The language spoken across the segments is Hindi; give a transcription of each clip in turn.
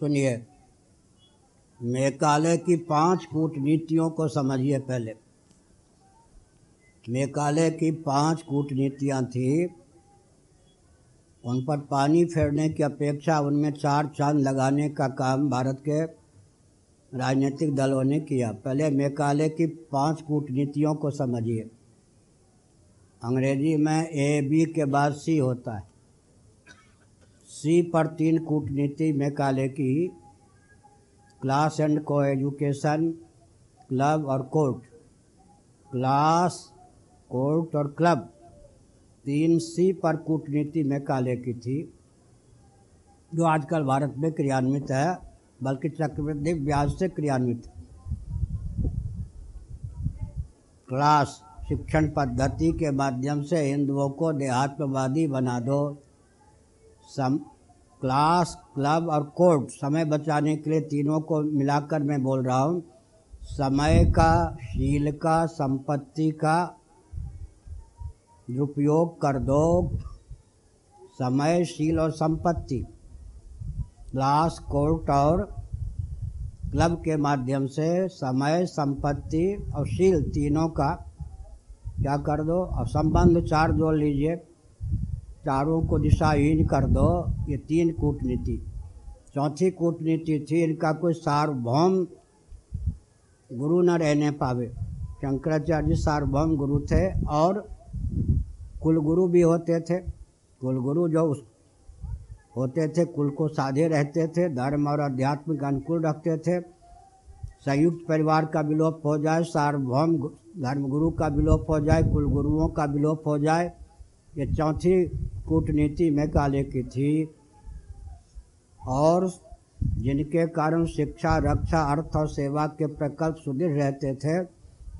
सुनिए, मेघालय की पाँच कूटनीतियों को समझिए पहले। मेघालय की पाँच कूटनीतियाँ थी, उन पर पानी फेरने की अपेक्षा उनमें चार चाँद लगाने का काम भारत के राजनीतिक दलों ने किया। पहले मेघालय की पाँच कूटनीतियों को समझिए। अंग्रेज़ी में ए, बी के बाद सी होता है। सी पर तीन कूटनीति में काले की, class and coeducation club और कोर्ट। क्लास, कोर्ट और क्लब, तीन सी पर कूटनीति में काले की थी, जो आजकल भारत में क्रियान्वित है, बल्कि चक्रवृद्धि ब्याज से क्रियान्वित क्लास, शिक्षण पद्धति के माध्यम से हिंदुओं को देहात्मवादी बना दो। सम, क्लास, क्लब और कोर्ट, समय बचाने के लिए तीनों को मिलाकर मैं बोल रहा हूँ। समय का, शील का, संपत्ति का दुरुपयोग कर दो। समय, शील और संपत्ति। क्लास, कोर्ट और क्लब के माध्यम से समय, संपत्ति और शील तीनों का क्या कर दो? और संबंध चार जोड़ लीजिए। चारों को दिशाहीन कर दो, ये तीन कूटनीति। चौथी कूटनीति थी, इनका कोई सार्वभौम गुरु न रहने पावे। शंकराचार्य सार्वभौम गुरु थे और कुलगुरु भी होते थे। कुलगुरु जो उस होते थे, कुल को साधे रहते थे, धर्म और अध्यात्म का अनुकूल रखते थे। संयुक्त परिवार का विलोप हो जाए, सार्वभौम धर्मगुरु का विलोप हो जाए, कुलगुरुओं का विलोप हो जाए ये चौथी कूटनीति में काले की थी और जिनके कारण शिक्षा, रक्षा, अर्थ और सेवा के प्रकल्प सुदृढ़ रहते थे।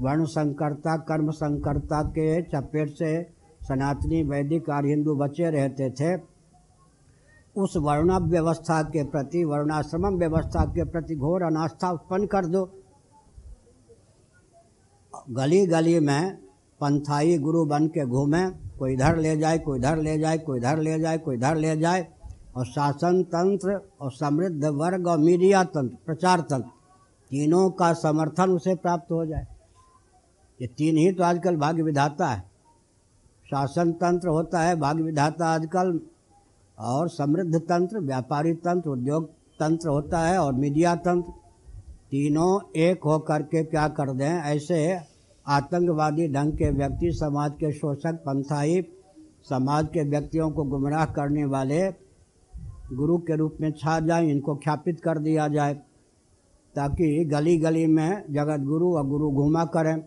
वर्ण संकरता, कर्म संकरता के चपेट से सनातनी, वैदिक और हिंदू बचे रहते थे। उस वर्ण व्यवस्था के प्रति वर्णाश्रम व्यवस्था के प्रति घोर अनास्था उत्पन्न कर दो। गली गली में पंथाई गुरु बन के घूमें, कोई इधर ले जाए, कोई इधर ले जाए, कोई इधर ले जाए, कोई इधर ले जाए। और शासन तंत्र और समृद्ध वर्ग और मीडिया तंत्र, प्रचार तंत्र, तीनों का समर्थन उसे प्राप्त हो जाए। ये तीन ही तो आजकल भाग्य विधाता है। शासन तंत्र होता है, भाग्य विधाता आजकल। और समृद्ध तंत्र, व्यापारी तंत्र, उद्योग तंत्र होता है और मीडिया तंत्र। तीनों एक होकर के क्या कर दें, ऐसे आतंकवादी ढंग के व्यक्ति, समाज के शोषक, पंथाई, समाज के व्यक्तियों को गुमराह करने वाले गुरु के रूप में छा जाए, इनको ख्यापित कर दिया जाए, ताकि गली गली में जगत गुरु और गुरु घूमा करें।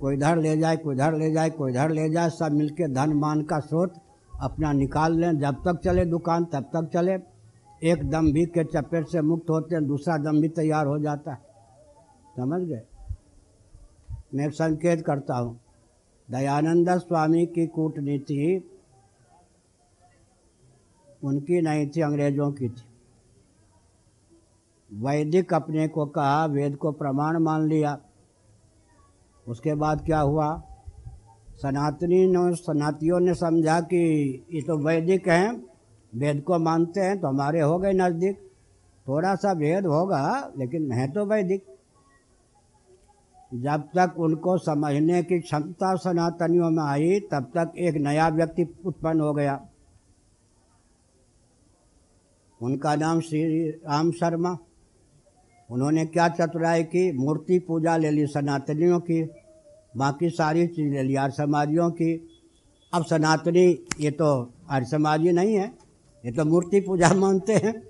कोई इधर ले जाए, कोई इधर ले जाए, कोई इधर ले जाए, सब मिलके धन, मान का स्रोत अपना निकाल लें। जब तक चले दुकान, तब तक चले। एक दम भी के चपेट से मुक्त होते हैं, दूसरा दम भी तैयार हो जाता है। समझ गए? मैं संकेत करता हूँ। दयानंद स्वामी की कूटनीति उनकी नहीं थी, अंग्रेज़ों की थी। वैदिक अपने को कहा, वेद को प्रमाण मान लिया। उसके बाद क्या हुआ? सनातनी ने, सनातियों ने समझा कि ये तो वैदिक हैं, वेद को मानते हैं तो हमारे हो गए नज़दीक। थोड़ा सा भेद होगा, लेकिन है तो वैदिक। जब तक उनको समझने की क्षमता सनातनियों में आई, तब तक एक नया व्यक्ति उत्पन्न हो गया। उनका नाम श्री राम शर्मा। उन्होंने क्या चतुराई की? मूर्ति पूजा ले ली सनातनियों की, बाकी सारी चीज़ ले ली आर्य समाजियों की। अब सनातनी, ये तो आर्य समाजी नहीं है, ये तो मूर्ति पूजा मानते हैं।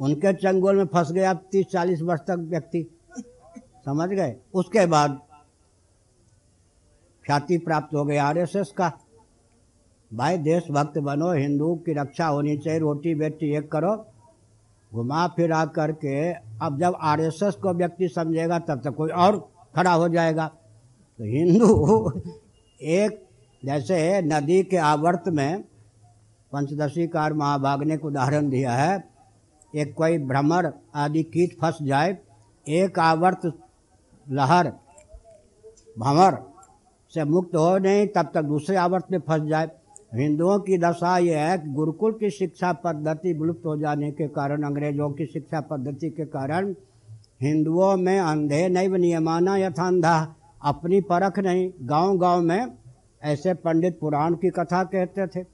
उनके चंगोल में फंस गया तीस चालीस वर्ष तक व्यक्ति। समझ गए? उसके बाद ख्याति प्राप्त हो गई आरएसएस का। भाई, देशभक्त बनो, हिंदू की रक्षा होनी चाहिए, रोटी बेटी एक करो, घुमा फिरा करके। अब जब आरएसएस को व्यक्ति समझेगा, तब तक कोई और खड़ा हो जाएगा। तो हिंदू एक, जैसे नदी के आवर्त में पंचदशी कार महाभाग ने उदाहरण दिया है। एक कोई भ्रमर आदि कीट फंस जाए, एक आवर्त लहर, भंवर से मुक्त हो नहीं, तब तक दूसरे आवर्त में फंस जाए। हिंदुओं की दशा यह है कि गुरुकुल की शिक्षा पद्धति विलुप्त हो जाने के कारण, अंग्रेज़ों की शिक्षा पद्धति के कारण हिंदुओं में अंधे नैव नियमाना यथा अंधा अपनी परख नहीं। गाँव गाँव में ऐसे पंडित पुराण की कथा कहते थे,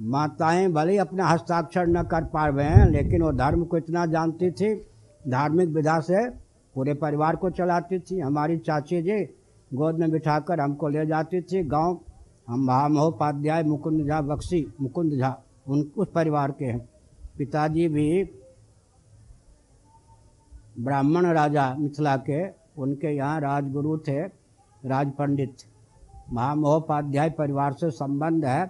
माताएँ भले अपना हस्ताक्षर न कर पा रहे हैं, लेकिन वो धर्म को इतना जानती थी, धार्मिक विधा से पूरे परिवार को चलाती थी। हमारी चाची जी गोद में बिठाकर हमको ले जाती थी। गाँव हम महामहोपाध्याय मुकुंद झा बख्शी मुकुंद झा उन उस परिवार के हैं। पिताजी भी ब्राह्मण राजा मिथिला के, उनके यहाँ राजगुरु थे राज पंडित महामहोपाध्याय परिवार से संबंध है।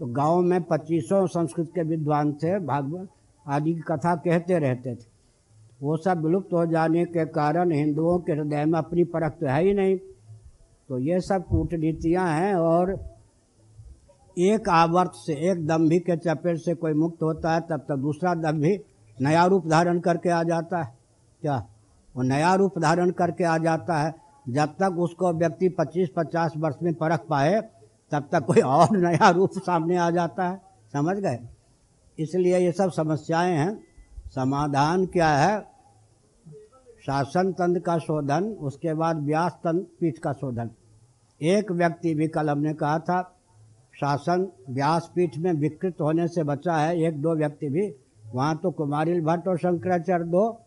तो गाँव में पच्चीसों संस्कृत के विद्वान थे। भागवत आदि की कथा कहते रहते थे। वो सब विलुप्त हो जाने के कारण हिंदुओं के हृदय में अपनी परख तो है ही नहीं। तो ये सब कूटनीतियाँ हैं और एक आवर्त से, एक दम्भी के चपेट से कोई मुक्त होता है, तब तक दूसरा दम्भी नया रूप धारण करके आ जाता है। क्या? वो नया रूप धारण करके आ जाता है। जब तक उसको व्यक्ति 25-50 वर्ष में परख पाए, तब तक कोई और नया रूप सामने आ जाता है। समझ गए? इसलिए ये सब समस्याएँ हैं। समाधान क्या है? शासन तंत्र का शोधन, उसके बाद व्यास तंत्र पीठ का शोधन। एक व्यक्ति भी कल हमने कहा था, शासन व्यासपीठ में विकृत होने से बचा है। एक, दो व्यक्ति भी। वहाँ तो कुमारिल भट्ट और शंकराचार्य दो।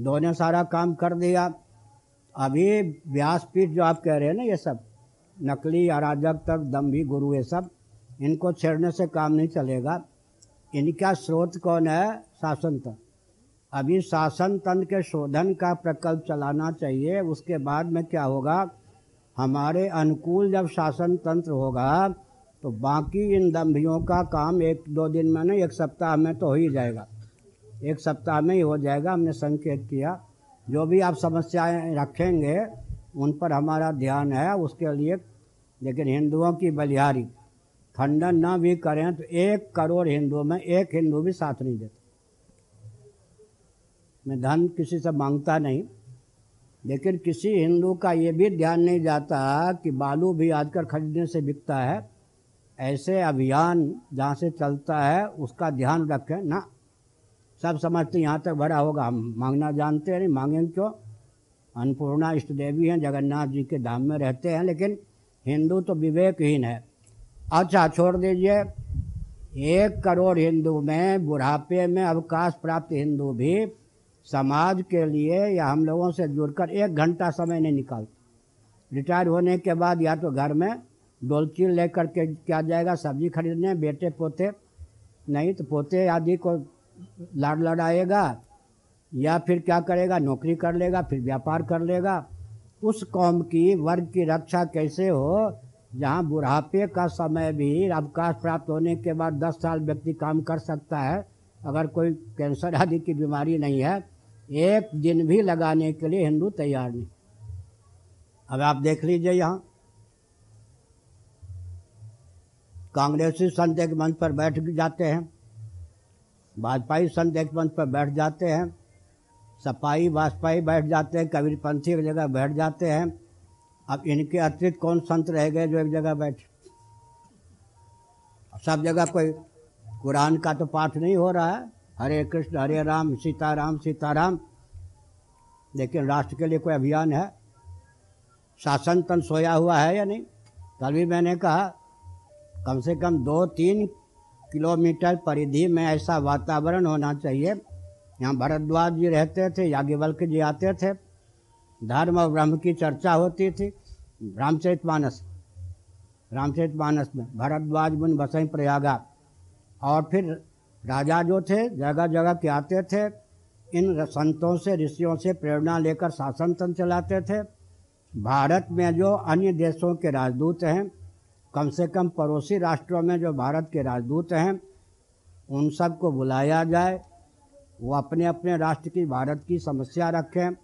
दो ने सारा काम कर दिया। अभी व्यासपीठ जो आप कह रहे हैं ना, ये सब, नकली अराजक तक दम्भी गुरु, ये सब, इनको छेड़ने से काम नहीं चलेगा। इनका स्रोत कौन है? शासन तंत्र अभी शासन तंत्र के शोधन का प्रकल्प चलाना चाहिए, उसके बाद में क्या होगा? हमारे अनुकूल जब शासन तंत्र होगा तो बाकी इन दम्भियों का काम एक दो दिन में नहीं, एक सप्ताह में तो हो ही जाएगा। एक सप्ताह में ही हो जाएगा, हमने संकेत किया। जो भी आप समस्याएँ रखेंगे, उन पर हमारा ध्यान है, उसके लिए। लेकिन हिंदुओं की बलिहारी, खंडन न भी करें तो एक करोड़ हिंदुओं में एक हिंदू भी साथ नहीं देता। मैं धन किसी से माँगता नहीं, लेकिन किसी हिंदू का ये भी ध्यान नहीं जाता कि बालू भी आजकल खरीदने से बिकता है। ऐसे अभियान जहाँ से चलता है, उसका ध्यान रखें ना। सब समझते यहाँ तक भरा होगा। हम मांगना जानते हैं, नहीं मांगेंगे क्यों? अन्नपूर्णा इष्ट देवी हैं, जगन्नाथ जी के धाम में रहते हैं, लेकिन हिंदू तो विवेकहीन है। अच्छा छोड़ दीजिए। एक करोड़ हिंदू में, बुढ़ापे में अवकाश प्राप्त हिंदू भी समाज के लिए या हम लोगों से जुड़कर एक घंटा समय नहीं निकालते। रिटायर होने के बाद या तो घर में डोलची लेकर के क्या जाएगा, सब्ज़ी खरीदने, बेटे, पोते, नहीं तो पोते आदि को लाड़ लड़ाएगा या फिर क्या करेगा, नौकरी कर लेगा, फिर व्यापार कर लेगा। उस कौम की, वर्ग की रक्षा कैसे हो, जहाँ बुढ़ापे का समय भी अवकाश प्राप्त होने के बाद दस साल व्यक्ति काम कर सकता है, अगर कोई कैंसर आदि की बीमारी नहीं है एक दिन भी लगाने के लिए हिंदू तैयार नहीं। अब आप देख लीजिए यहाँ। कांग्रेसी संत एक मंच पर बैठ जाते हैं। भाजपाई संत एक मंच पर बैठ जाते हैं। सपाई वाजपेयी बैठ जाते हैं। कबीरपंथी एक जगह बैठ जाते हैं। अब इनके अतिरिक्त कौन संत रह गए जो एक जगह बैठे? सब जगह कोई कुरान का तो पाठ नहीं हो रहा है। हरे कृष्ण, हरे राम, सीताराम सीताराम। लेकिन राष्ट्र के लिए कोई अभियान है? शासन तन सोया हुआ है या नहीं? कल भी मैंने कहा, कम से कम दो तीन किलोमीटर परिधि में ऐसा वातावरण होना चाहिए। यहाँ भरद्वाज जी रहते थे, याज्ञवल्क जी आते थे। धर्म और ब्रह्म की चर्चा होती थी। रामचरित मानस रामचरित मानस में भरद्वाज मुन बसई प्रयागा। और फिर राजा जो थे जगह जगह के आते थे, इन संतों से, ऋषियों से प्रेरणा लेकर शासन तंत्र चलाते थे। भारत में जो अन्य देशों के राजदूत हैं, कम से कम पड़ोसी राष्ट्रों में जो भारत के राजदूत हैं, उन सबको बुलाया जाए। वो अपने अपने राष्ट्र की, भारत की समस्या रखें।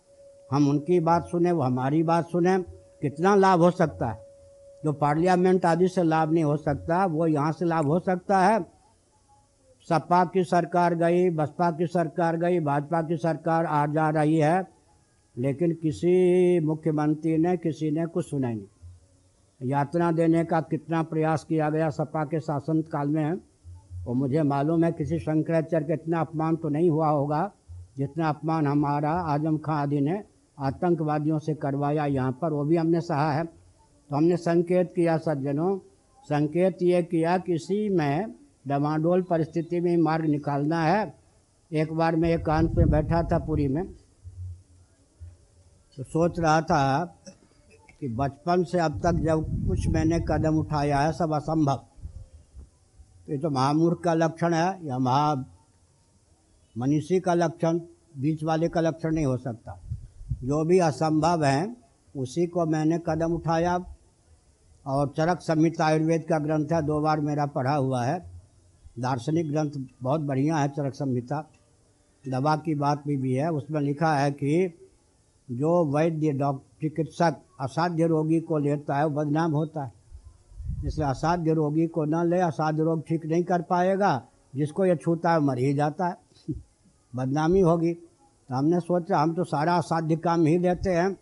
हम उनकी बात सुने, वो हमारी बात सुने। कितना लाभ हो सकता है? जो पार्लियामेंट आदि से लाभ नहीं हो सकता, वो यहाँ से लाभ हो सकता है। सपा की सरकार गई, बसपा की सरकार गई, भाजपा की सरकार आ जा रही है, लेकिन किसी मुख्यमंत्री ने, किसी ने कुछ सुना नहीं। यातना देने का कितना प्रयास किया गया सपा के शासन काल में, वो मुझे मालूम है, किसी शंकराचार्य का इतना अपमान तो नहीं हुआ होगा, जितना अपमान हमारा आज़म खां आदि ने आतंकवादियों से करवाया यहाँ पर, वो भी हमने सहा है। तो हमने संकेत किया, सज्जनों, संकेत ये किया, किसी में डमाडोल परिस्थिति में मार्ग निकालना है। एक बार मैं एकांत में बैठा था पुरी में तो सोच रहा था कि बचपन से अब तक जब कुछ मैंने कदम उठाया है, सब असंभव। ये तो महामूर्ख का लक्षण है, या महा मनीषी का लक्षण, बीच वाले का लक्षण नहीं हो सकता। जो भी असंभव है, उसी को मैंने कदम उठाया। और चरक संहिता आयुर्वेद का ग्रंथ है, दो बार मेरा पढ़ा हुआ है। दार्शनिक ग्रंथ बहुत बढ़िया है चरक संहिता। दवा की बात भी, भी है उसमें लिखा है कि जो वैद्य डॉक्टर चिकित्सक असाध्य रोगी को लेता है वो बदनाम होता है। इसलिए असाध्य रोगी को न ले असाध्य रोग ठीक नहीं कर पाएगा। जिसको ये छूता है मर ही जाता है। बदनामी होगी। तो हमने सोचा हम तो सारा असाध्य काम ही लेते हैं।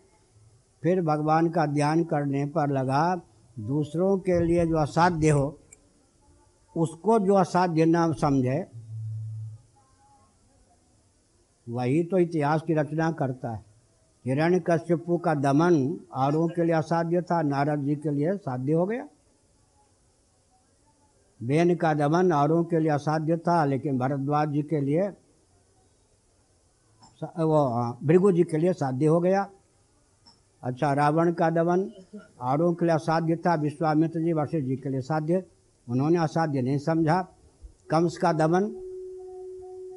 फिर भगवान का ध्यान करने पर लगा दूसरों के लिए जो असाध्य हो उसको जो असाध्य न समझे, वही तो इतिहास की रचना करता है। हिरण्य कश्यपु का दमन औरों के लिए असाध्य था, नारद जी के लिए साध्य हो गया। बेन का दमन औरों के लिए असाध्य था, लेकिन भरद्वाज जी के लिए वो भृगु जी के लिए साध्य हो गया। अच्छा रावण का दमन औरों के लिए असाध्य था, विश्वामित्र जी, वशिष्ठ जी के लिए साध्य। उन्होंने असाध्य नहीं समझा। कंस का दमन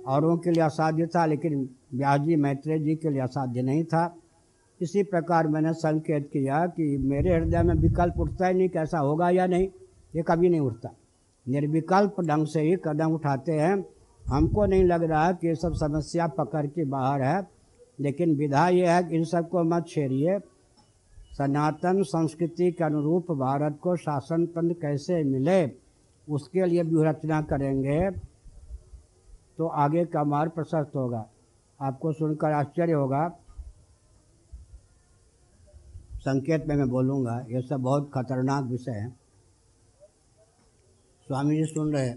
औरों के लिए असाध्य था, लेकिन व्यास जी मैत्रेय जी के लिए असाध्य नहीं था। इसी प्रकार मैंने संकेत किया कि मेरे हृदय में विकल्प उठता ही नहीं कैसा होगा या नहीं, ये कभी नहीं उठता। निर्विकल्प ढंग से ही कदम उठाते हैं। हमको नहीं लग रहा कि ये सब समस्या पकड़ के बाहर है, लेकिन विधा ये है कि इन सबको मत छेड़िए। सनातन संस्कृति के अनुरूप भारत को शासन तंत्र कैसे मिले, उसके लिए व्यूह रचना करेंगे। तो आगे का मार्ग प्रशस्त होगा। आपको सुनकर आश्चर्य होगा। संकेत में मैं बोलूँगा, ये सब बहुत खतरनाक विषय है। स्वामी जी सुन रहे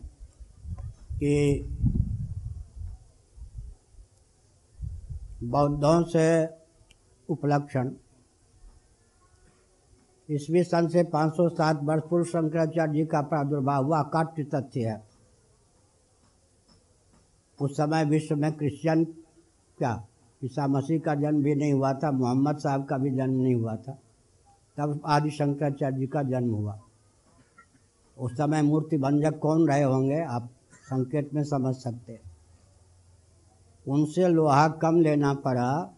कि बौद्धों से उपलक्षण ईस्वी सन से 507 वर्ष पूर्व शंकराचार्य जी का प्रादुर्भाव हुआ, अकाट्य तथ्य है। उस समय विश्व में क्रिश्चियन क्या ईसा मसीह का जन्म भी नहीं हुआ था, मोहम्मद साहब का भी जन्म नहीं हुआ था। तब आदि शंकराचार्य जी का जन्म हुआ। उस समय मूर्ति भंजक कौन रहे होंगे, आप संकेत में समझ सकते उनसे लोहा कम लेना पड़ा,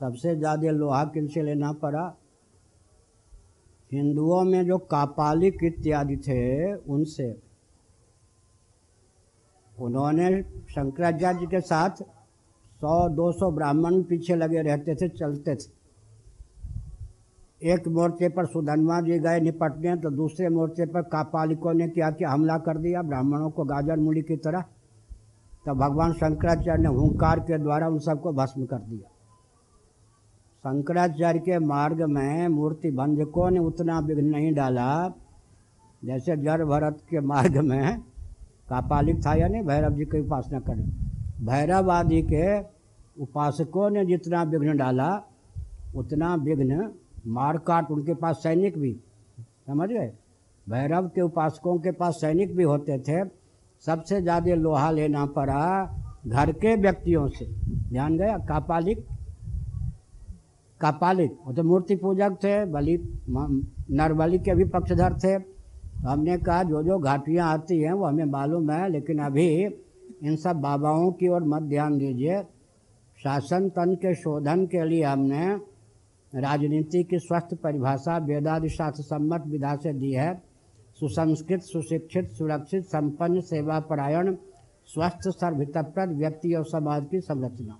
सबसे ज़्यादा लोहा किनसे लेना पड़ा? हिंदुओं में जो कापालिक इत्यादि थे, उनसे। उन्होंने शंकराचार्य जी के साथ सौ, दो सौ ब्राह्मण पीछे लगे रहते थे, चलते थे। एक मोर्चे पर सुधनवा जी गए निपटने तो दूसरे मोर्चे पर कापालिकों ने क्या क्या हमला कर दिया, ब्राह्मणों को गाजर मूली की तरह। तो भगवान शंकराचार्य ने हुंकार के द्वारा उन सबको भस्म कर दिया। शंकराचार्य के मार्ग में मूर्ति भंजकों ने उतना विघ्न नहीं डाला। जैसे जड़ भरत के मार्ग में कापालिक था या नहीं, भैरव जी की उपासना करें भैरव आदि के उपासकों ने जितना विघ्न डाला, उतना विघ्न मार काट उनके पास सैनिक भी, समझ गए? भैरव के उपासकों के पास सैनिक भी होते थे। सबसे ज़्यादा लोहा लेना पड़ा घर के व्यक्तियों से। ध्यान गया? कापालिक कापालिक। वो तो मूर्ति पूजक थे, बलि नरबली के भी पक्षधर थे तो हमने कहा जो जो घाटियाँ आती हैं, वो हमें मालूम है, लेकिन अभी इन सब बाबाओं की ओर मत ध्यान दीजिए। शासन तन के शोधन के लिए हमने राजनीति की स्वस्थ परिभाषा, वेदादि शास्त्र सम्मत विधा से दी है। सुसंस्कृत, सुशिक्षित, सुरक्षित, संपन्न सेवा परायण स्वस्थ, सर्वहितप्रद व्यक्ति और समाज की संरचना।